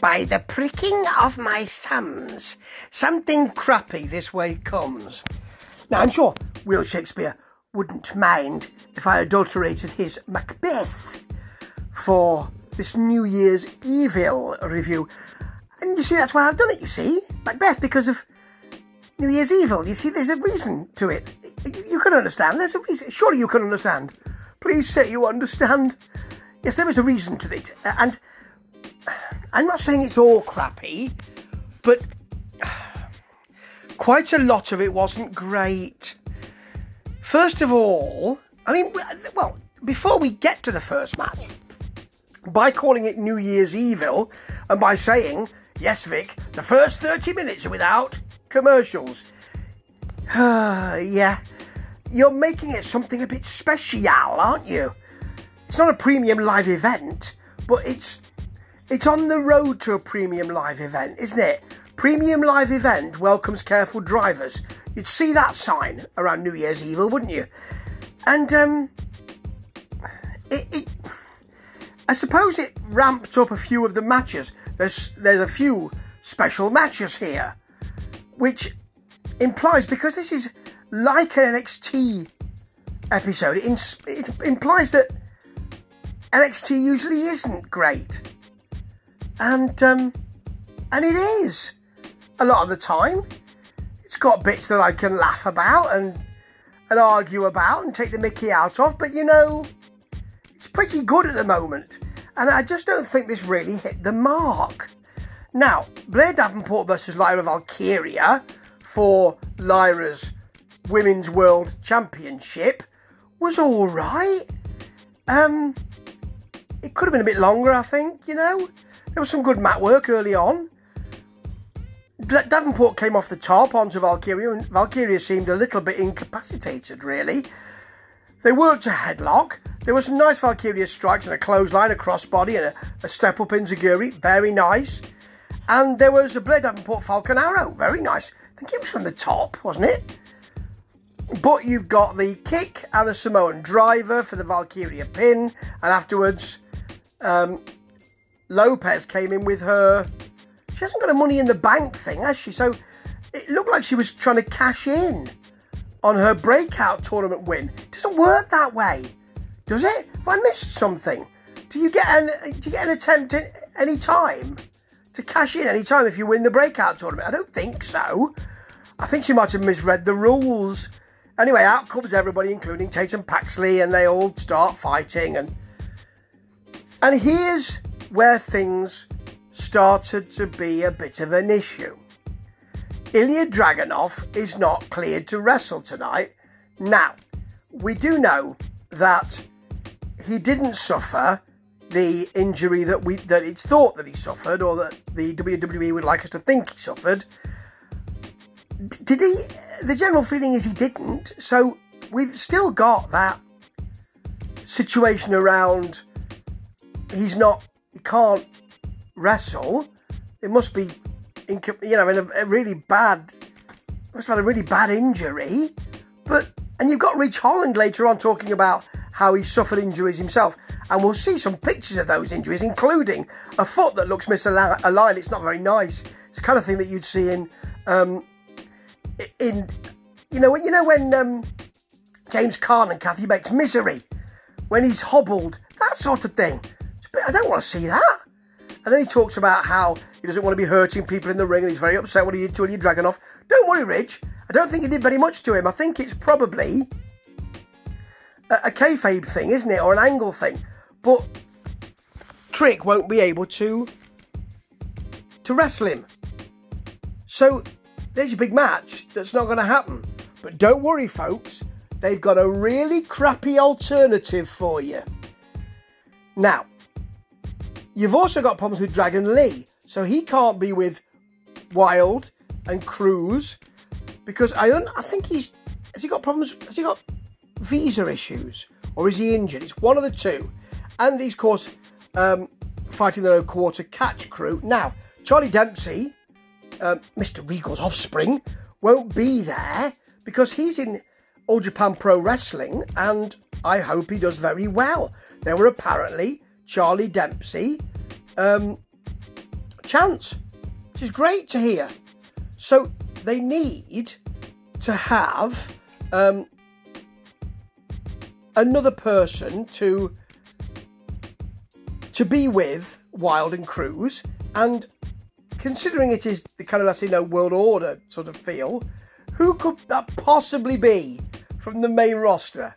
By the pricking of my thumbs, something crappy this way comes. Now, I'm sure Will Shakespeare wouldn't mind if I adulterated his Macbeth for this New Year's Evil review. And you see, that's why I've done it, you see, Macbeth, because of New Year's Evil. You see, there's a reason to it. You, you can understand, there's a reason. Surely you can understand. Please say you understand. Yes, there is a reason to it. And I'm not saying it's all crappy, but quite a lot of it wasn't great. First of all, I mean, well, before we get to the first match, by calling it New Year's Evil and by saying, yes, Vic, the first 30 minutes are without commercials. yeah, you're making it something a bit special, aren't you? It's not a premium live event, but it's it's on the road to a premium live event, isn't it? Premium live event welcomes careful drivers. You'd see that sign around New Year's Evil, wouldn't you? And um, it, it I suppose it ramped up a few of the matches. There's there's a few special matches here, which implies because this is like an NXT episode, it, ins- it implies that NXT usually isn't great, and um, and it is a lot of the time. It's got bits that I can laugh about and and argue about and take the Mickey out of, but you know, it's pretty good at the moment, and I just don't think this really hit the mark. Now, Blair Davenport versus Lyra Valkyria for Lyra's Women's World Championship was all right. Um, it could have been a bit longer, I think. You know, there was some good mat work early on. Davenport came off the top onto Valkyria, and Valkyria seemed a little bit incapacitated, really. They worked a headlock. There were some nice Valkyria strikes and a clothesline, a crossbody, and a, a step up enzuigiri. Very nice. And there was a Blair Davenport Falcon Arrow. Very nice. I think it was from the top, wasn't it? But you've got the kick and the Samoan driver for the Valkyria pin, and afterwards, um, Lopez came in with her. She hasn't got a money in the bank thing, has she? So it looked like she was trying to cash in on her breakout tournament win. It doesn't work that way, does it? Have I missed something? Do you get an do you get an attempt at any time to cash in any time if you win the breakout tournament? I don't think so. I think she might have misread the rules. Anyway, out comes everybody, including Tatum Paxley, and they all start fighting. And and here's where things started to be a bit of an issue. Ilya Dragunov is not cleared to wrestle tonight. Now, we do know that he didn't suffer the injury that we that it's thought that he suffered, or that the WWE would like us to think he suffered. did he? The general feeling is he didn't. So we've still got that situation around. He's not. He can't wrestle. It must be, in, you know, in a, a really bad. Must have had a really bad injury, but and you've got Ridge Holland later on talking about how he suffered injuries himself. And we'll see some pictures of those injuries, including a foot that looks misaligned. It's not very nice. It's the kind of thing that you'd see in, um, in, you know, you know when um, James Caan and Kathy Bates misery, when he's hobbled, that sort of thing. I don't want to see that. And then he talks about how he doesn't want to be hurting people in the ring, and he's very upset when he did to Ilya Dragunov. Don't worry, Ridge. I don't think he did very much to him. I think it's probably a, a kayfabe thing, isn't it, or an angle thing. But Trick won't be able to to wrestle him. So there's your big match that's not going to happen. But don't worry, folks. They've got a really crappy alternative for you. Now, you've also got problems with Dragon Lee. So he can't be with Wilde and Cruz because I don't, I think he's has he got problems? Has he got visa issues or is he injured? It's one of the two. And he's, of course, um, fighting the no quarter catch crew. Now, Charlie Dempsey, uh, Mr. Regal's offspring, won't be there because he's in All Japan Pro Wrestling and I hope he does very well. There were apparently Charlie Dempsey, um, chance, which is great to hear. So they need to have um, another person to to be with Wilde and Cruz, and considering it is the kind of let's say no world order sort of feel, who could that possibly be from the main roster?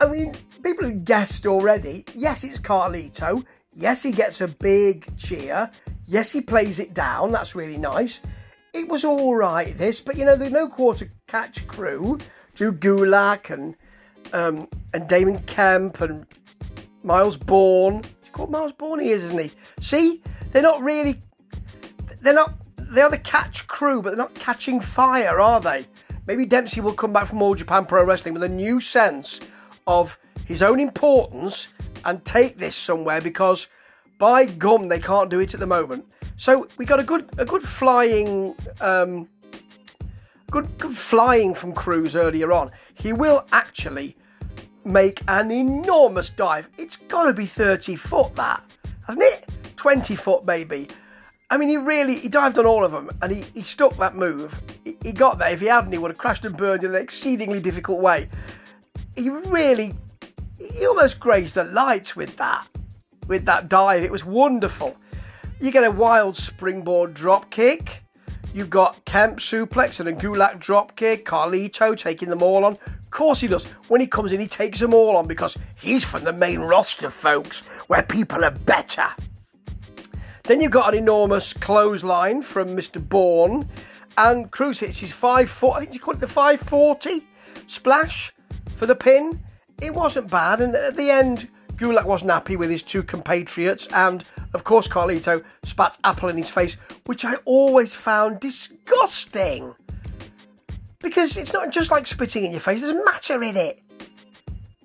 I mean, people have guessed already. Yes, it's Carlito. Yes, he gets a big cheer. Yes, he plays it down. That's really nice. It was all right, this, but you know, the no quarter catch crew, Drew Gulak and um, and Damon Kemp and Myles Borne. He's called Myles Borne, he is, isn't he? See, they're not really. They're not. They are the catch crew, but they're not catching fire, are they? Maybe Dempsey will come back from All Japan Pro Wrestling with a new sense of his own importance and take this somewhere because by gum they can't do it at the moment. So we got a good a good flying um, good good flying from Cruz earlier on. He will actually make an enormous dive. It's got to be 30 foot that, hasn't it? 20 foot maybe. I mean, he really he dived on all of them, and he, he stuck that move. He, he got there. If he hadn't, he would have crashed and burned in an exceedingly difficult way. He really, he almost grazed the lights with that, with that dive. It was wonderful. You get a wild springboard drop kick. You've got Kemp suplex and a Gulak drop kick. Carlito taking them all on. Of course he does. When he comes in, he takes them all on because he's from the main roster, folks, where people are better. Then you've got an enormous clothesline from Mr. Borne, and Cruz hits his five foot. I think he called it the 540 splash for the pin. It wasn't bad, and at the end, Gulak wasn't happy with his two compatriots, and of course, Carlito spat apple in his face, which I always found disgusting. Because it's not just like spitting in your face, there's matter in it.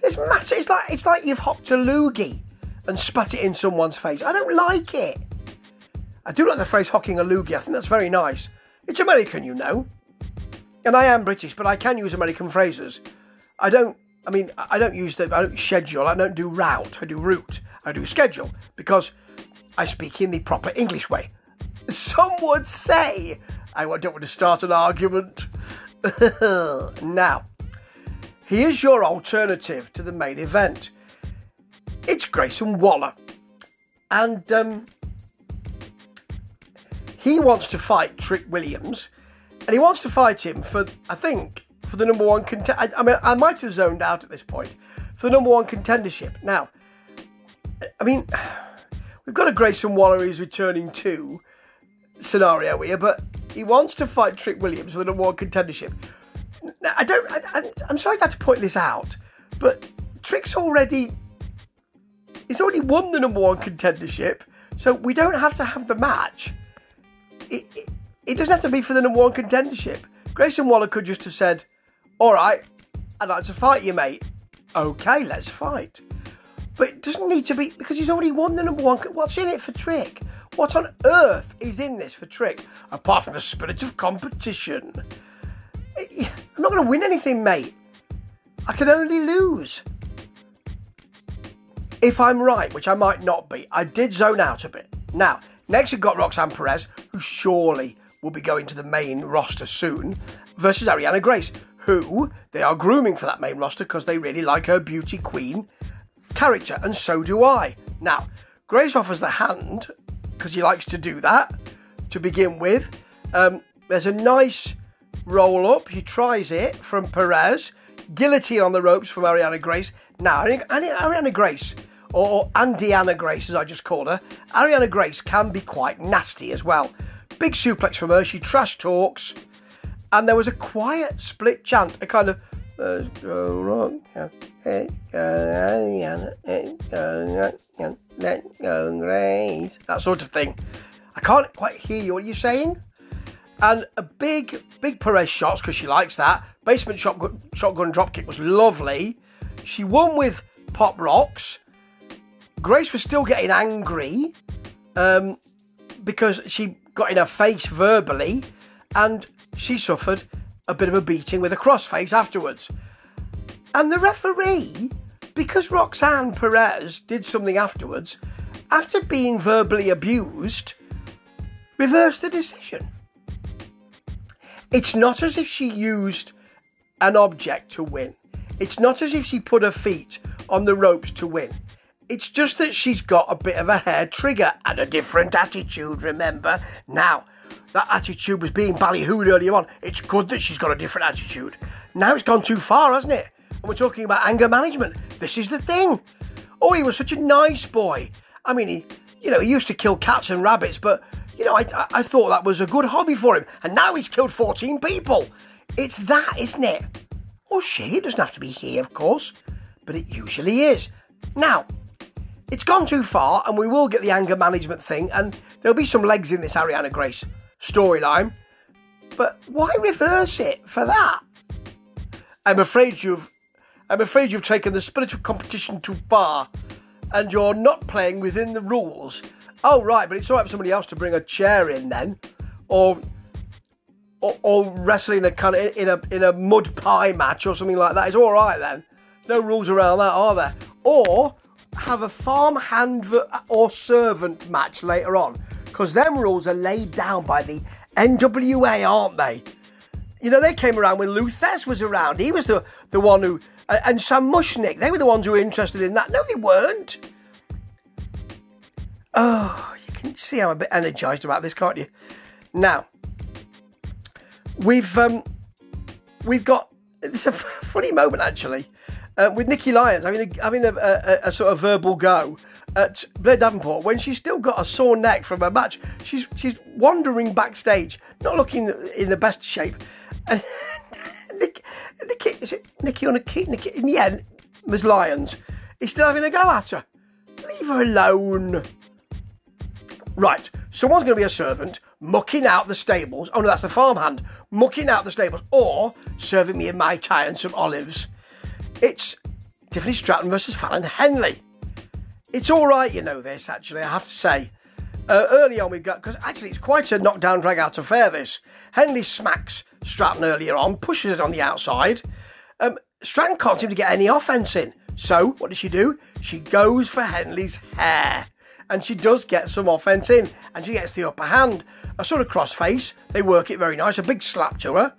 There's matter. It's like it's like you've hopped a loogie and spat it in someone's face. I don't like it. I do like the phrase hocking a loogie. I think that's very nice. It's American, you know. And I am British, but I can use American phrases. I don't, I mean, I don't use the, I don't schedule, I don't do route, I do route, I do schedule, because I speak in the proper English way. Some would say, I don't want to start an argument. now, here's your alternative to the main event. It's Grayson Waller. And um, he wants to fight Trick Williams, and he wants to fight him for, I think, for the number one contender. I, I, mean, I might have zoned out at this point for the number one contendership. Now, I mean, we've got a Grayson Waller who's returning to scenario here, but he wants to fight Trick Williams for the number one contendership. Now, I don't. I, am sorry I had to point this out, but Trick's already. He's already won the number one contendership, so we don't have to have the match it, it, it doesn't have to be for the number one contendership. Grayson Waller could just have said, All right, I'd like to fight you, mate. Okay, let's fight. But it doesn't need to be because he's already won the number one. What's in it for Trick? What on earth is in this for Trick apart from the spirit of competition? Eh, I'm not going to win anything, mate. I can only lose. If I'm right, which I might not be, I did zone out a bit. Now, Next, we've got Roxanne Perez, who surely will be going to the main roster soon, versus Ariana Grace, who they are grooming for that main roster because they really like her beauty queen character, and so do I. Now, Grace offers the hand because he likes to do that to begin with. Um, there's a nice roll up. He tries it from Perez. Guillotine on the ropes from Ariana Grace. Now, Ariana Grace or Andiana Grace, as I just called her, Ariana Grace can be quite nasty as well. Big suplex from her, she trash talks, and there was a quiet split chant, a kind of let's go wrong, let's go Grace, that sort of thing. I can't quite hear you, what are you're saying. And a big, big Perez shots because she likes that. Basement shotgun, shotgun dropkick was lovely. She won with pop rocks. Grace was still getting angry um, because she got in her face verbally and she suffered a bit of a beating with a crossface afterwards. And the referee, because Roxanne Perez did something afterwards, after being verbally abused, reversed the decision. It's not as if she used an object to win. It's not as if she put her feet on the ropes to win. It's just that she's got a bit of a hair trigger and a different attitude, remember? Now, that attitude was being ballyhooed earlier on. It's good that she's got a different attitude. Now it's gone too far, hasn't it? And we're talking about anger management. This is the thing. Oh, he was such a nice boy. I mean, he, you know, he used to kill cats and rabbits, but, you know, I, I thought that was a good hobby for him. And now he's killed 14 people. It's that, isn't it? Oh, or she. It doesn't have to be he, of course, but it usually is. Now, it's gone too far, and we will get the anger management thing, and there'll be some legs in this Arianna Grace storyline. But why reverse it for that? I'm afraid you've I'm afraid you've taken the spirit of competition too far and you're not playing within the rules. Oh right, but it's alright for somebody else to bring a chair in then. Or or, or wrestling a kind of in a in a mud pie match or something like that. It's alright then. No rules around that, are there? Or have a farm hand uh, or servant match later on because them rules are laid down by the NWA, aren't they? You know, they came around when Lou was around. He was the, the one who, and Sam Muchnick, they were the ones who were interested in that. No, they weren't. Oh, you can see I'm a bit energised about this, can't you? Now, we've um, we've got it's a funny moment actually uh, with Nikki Lyons having a, having a, a, a, sort of verbal go at Blair Davenport when she's still got a sore neck from her match. She's she's wandering backstage, not looking in the best shape. And Nikki, Nikki, is it Nikki on a key? Nikki, in the end, Ms. Lyons is still having a go at her. Leave her alone. Right, someone's going to be a servant mucking out the stables. Oh no, that's the farmhand mucking out the stables, or serving me a mai tai and some olives. It's Tiffany Stratton versus Fallon Henley. It's all right, you know this. Actually, I have to say. Uh, early on, we've got because actually it's quite a knockdown, drag out affair. This Henley smacks Stratton earlier on, pushes it on the outside. Um, Stratton can't seem to get any offense in. So what does she do? She goes for Henley's hair. And she does get some offense in, and she gets the upper hand. A sort of crossface. They work it very nice. A big slap to her.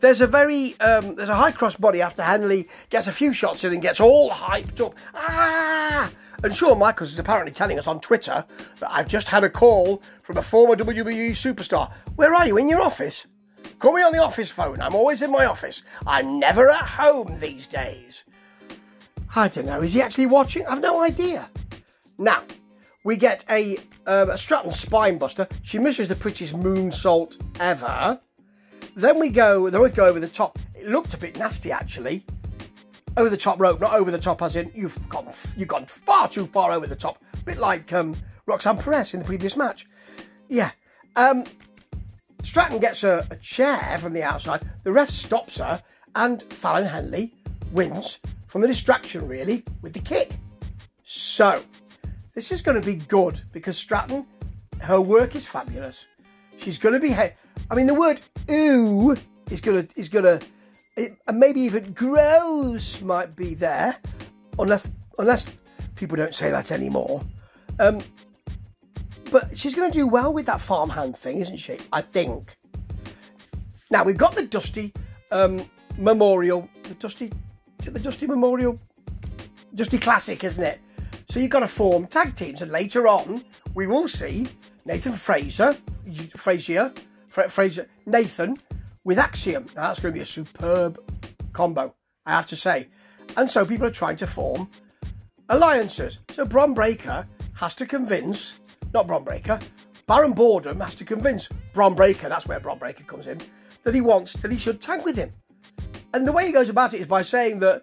There's a very um, there's a high cross body after Henley gets a few shots in and gets all hyped up. Ah! And Shawn Michaels is apparently telling us on Twitter that I've just had a call from a former WWE superstar. Where are you? In your office? Call me on the office phone. I'm always in my office. I'm never at home these days. I don't know. Is he actually watching? I've no idea. Now, we get a, uh, a Stratton spinebuster. She misses the prettiest moonsault ever. Then we go, they both go over the top. It looked a bit nasty actually. Over the top rope, not over the top as in you've gone you've gone far too far over the top. A bit like um, Roxanne Perez in the previous match. Yeah. Um, Stratton gets a, a chair from the outside. The ref stops her, and Fallon Henley wins from the distraction, really, with the kick. So, this is going to be good because Stratton, her work is fabulous. She's going to be. I mean, the word "ooh" is gonna is gonna, it, and maybe even grows might be there, unless unless people don't say that anymore. Um, but she's going to do well with that farmhand thing, isn't she? I think. Now we've got the Dusty um, Memorial, the Dusty, the Dusty Memorial, Dusty Classic, isn't it? So you've got to form tag teams, and later on we will see Nathan Fraser, Frazier, Fraser, Nathan with Axiom. Now that's going to be a superb combo, I have to say. And so people are trying to form alliances. So Bron Breakker has to convince, not Bron Breakker, Baron Boredom has to convince Bron Breakker, that's where Bron Breakker comes in, that he wants, that he should tank with him. And the way he goes about it is by saying that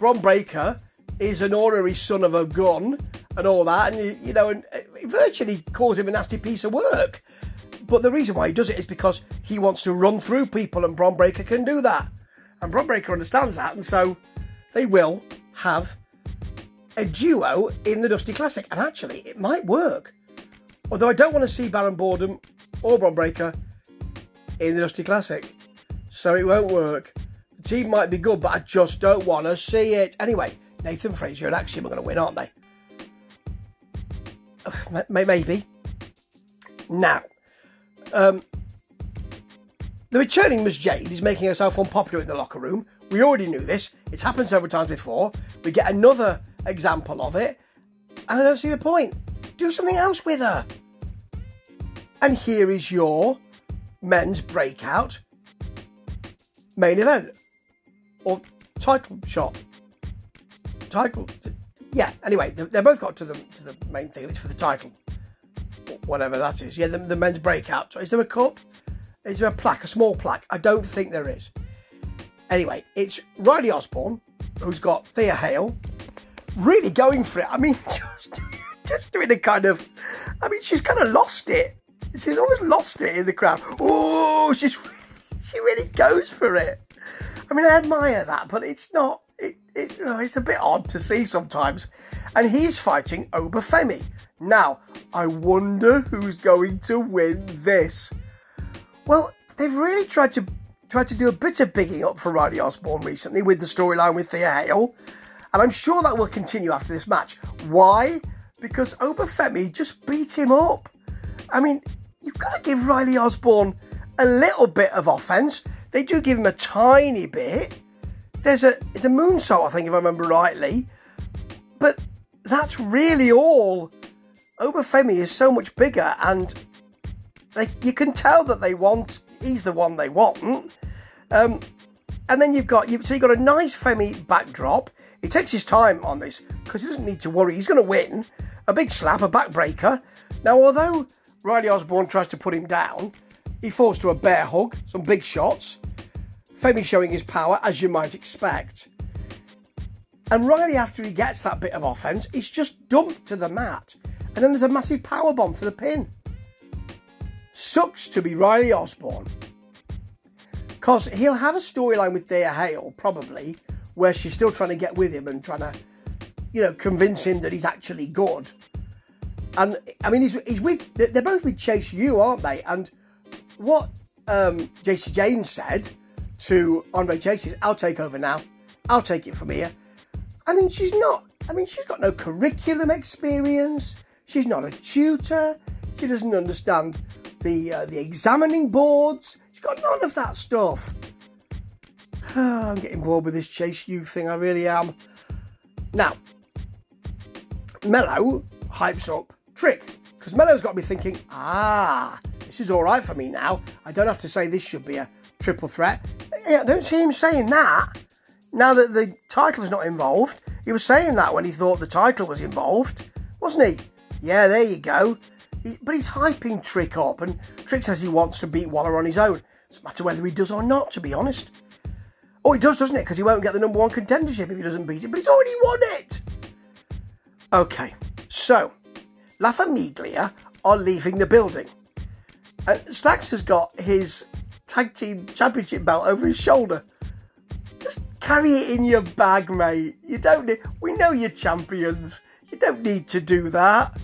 Bron Breakker is an honorary son of a gun and all that, and you know, and uh, virtually calls him a nasty piece of work. But the reason why he does it is because he wants to run through people, and Bron Breakker can do that. And Bron Breakker understands that, and so they will have a duo in the Dusty Classic. And actually, it might work. Although I don't want to see Baron Boredom or Bron Breakker in the Dusty Classic. So it won't work. The team might be good, but I just don't want to see it. Anyway, Nathan Frazer and Axiom are going to win, aren't they? maybe. Now, um, the returning Miss Jade is making herself unpopular in the locker room. We already knew this. It's happened several times before. We get another example of it. And I don't see the point. Do something else with her. And here is your men's breakout main event or title shot. Title. Yeah, anyway, they both got to the, to the main thing. It's for the title. Whatever that is. Yeah, the, the men's breakout. Is there a cup? Is there a plaque? A small plaque? I don't think there is. Anyway, it's Riley Osborne, who's got Thea Hale, really going for it. I mean, just, just doing a kind of. I mean, she's kind of lost it. She's almost lost it in the crowd. Oh, she's she really goes for it. I mean, I admire that, but it's not. It, it it's a bit odd to see sometimes. And he's fighting Oba Femi. Now, I wonder who's going to win this. Well, they've really tried to tried to do a bit of bigging up for Riley Osborne recently with the storyline with Thea Hale, and I'm sure that will continue after this match. Why? Because Oba Femi just beat him up. I mean, you've got to give Riley Osborne a little bit of offense. They do give him a tiny bit. There's a it's a moonsault, I think, if I remember rightly. But that's really all. Oba Femi is so much bigger, and they, you can tell that they want. He's the one they want. Um, and then you've got you so you've got a nice Femi backdrop. He takes his time on this because he doesn't need to worry. He's going to win. A big slap, a backbreaker. Now, although Riley Osborne tries to put him down, he falls to a bear hug, some big shots. Femi showing his power, as you might expect. And Riley, after he gets that bit of offense, he's just dumped to the mat. And then there's a massive power bomb for the pin. Sucks to be Riley Osborne. Because he'll have a storyline with Thea Hale, probably, where she's still trying to get with him and trying to, you know, convince him that he's actually good. And, I mean, he's, he's with, they're both with Chase U, aren't they? And what um, Jacy Jayne said to Andre Chase is, I'll take over now. I'll take it from here. I mean, she's not, I mean, she's got no curriculum experience. She's not a tutor. She doesn't understand the, uh, the examining boards. She's got none of that stuff. I'm getting bored with this Chase U thing, I really am. Now, Melo hypes up Trick, because Melo's got me thinking, ah, this is all right for me now. I don't have to say this should be a triple threat. I don't see him saying that. Now that the title is not involved, he was saying that when he thought the title was involved, wasn't he? Yeah, there you go. But he's hyping Trick up, and Trick says he wants to beat Waller on his own. Doesn't matter whether he does or not, to be honest. Oh, he does, doesn't it? Because he won't get the number one contendership if he doesn't beat it, but he's already won it. Okay, so La Famiglia are leaving the building. Uh, Stacks has got his tag team championship belt over his shoulder. Just carry it in your bag, mate. You don't need, we know you're champions. You don't need to do that.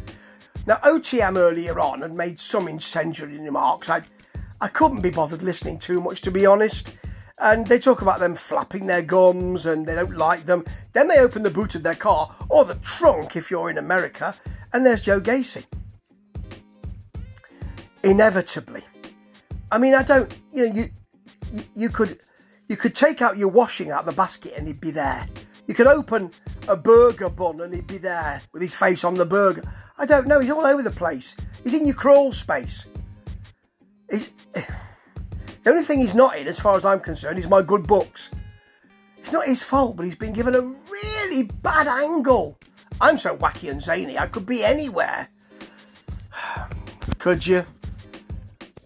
Now, OTM earlier on had made some incendiary remarks. I, I couldn't be bothered listening too much, to be honest. And they talk about them flapping their gums and they don't like them. Then they open the boot of their car, or the trunk if you're in America, and there's Joe Gacy inevitably. I mean, I don't. You know, you you, you could you could take out your washing out the basket and he'd be there. You could open a burger bun and he'd be there with his face on the burger. I don't know. He's all over the place. He's in your crawl space. He's, the only thing he's not in, as far as I'm concerned, is my good books. It's not his fault, but he's been given a really bad angle. I'm so wacky and zany, I could be anywhere. Could you?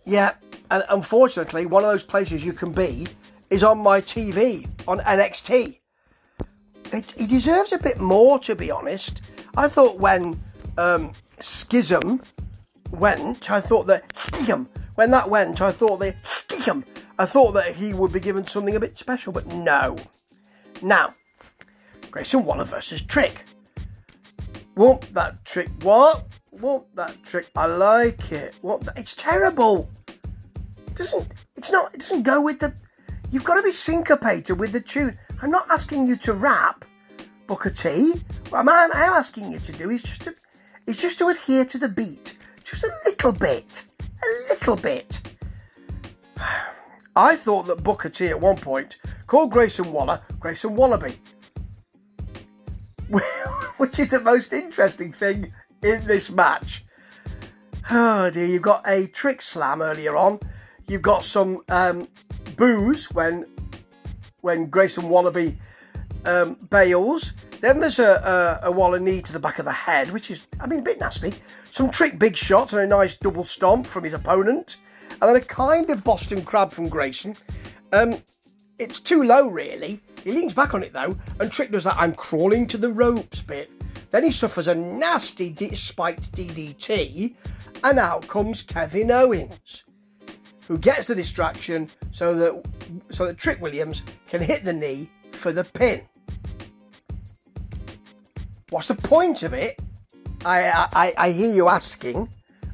Yeah, and unfortunately, one of those places you can be is on my TV on NXT. It, he deserves a bit more, to be honest. I thought when um, Schism went, I thought that Schism, when that went, I thought that Schism, I thought that he would be given something a bit special, but no. Now, Grayson Waller versus Trick. Won't that trick? What? Won't that trick? I like it. What? It's terrible It doesn't it's not it doesn't go with the you've got to be syncopated with the tune. I'm not asking you to rap Booker T. What I'm, I'm asking you to do is just to is just to adhere to the beat. Just a little bit. A little bit. I thought that Booker T at one point called Grayson Waller Grayson Wallaby. Which is the most interesting thing in this match. Oh dear, you've got a trick slam earlier on. You've got some um, boos when when Grayson Wallaby um, bails. Then there's a, a, a Waller knee to the back of the head, which is, I mean, a bit nasty. Some trick big shots and a nice double stomp from his opponent. And then a kind of Boston crab from Grayson. Um, it's too low, really. He leans back on it, though, and Trick does that I'm crawling to the ropes bit. Then he suffers a nasty d- spiked DDT, and out comes Kevin Owens, who gets the distraction so that so that Trick Williams can hit the knee for the pin. What's the point of it? I, I, I hear you asking.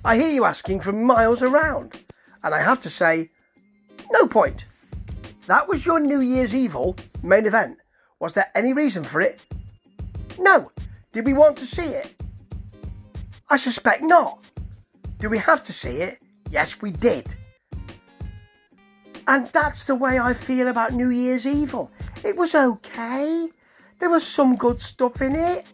I hear you asking from miles around. And I have to say, no point. That was your New Year's Evil main event. Was there any reason for it? No. Did we want to see it? I suspect not. Do we have to see it? Yes, we did. And that's the way I feel about New Year's Evil. It was okay. There was some good stuff in it.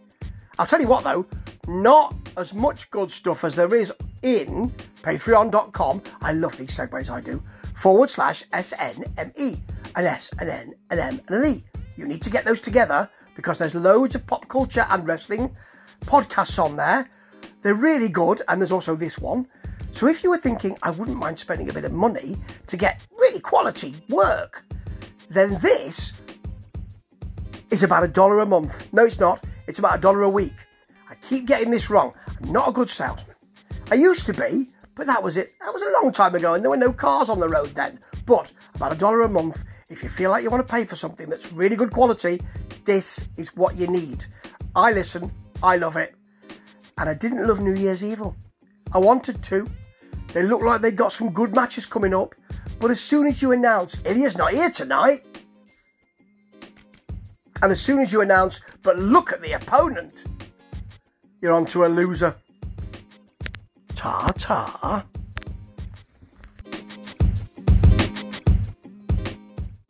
I'll tell you what though, not as much good stuff as there is in patreon.com. I love these segues I do. Forward slash SNME. An S, an N, an M, and an E. You need to get those together because there's loads of pop culture and wrestling podcasts on there. They're really good, and there's also this one. So if you were thinking, I wouldn't mind spending a bit of money to get really quality work, then this is about a dollar a month. No, it's not. It's about a dollar a week. I keep getting this wrong. I'm not a good salesman. I used to be, but that was it. That was a long time ago, and there were no cars on the road then. But about a dollar a month, if you feel like you want to pay for something that's really good quality, this is what you need. I listen, I love it, and I didn't love New Year's Evil. I wanted to. They look like they got some good matches coming up, but as soon as you announce Ilya's not here tonight, and as soon as you announce, but look at the opponent, you're on to a loser. Ta ta.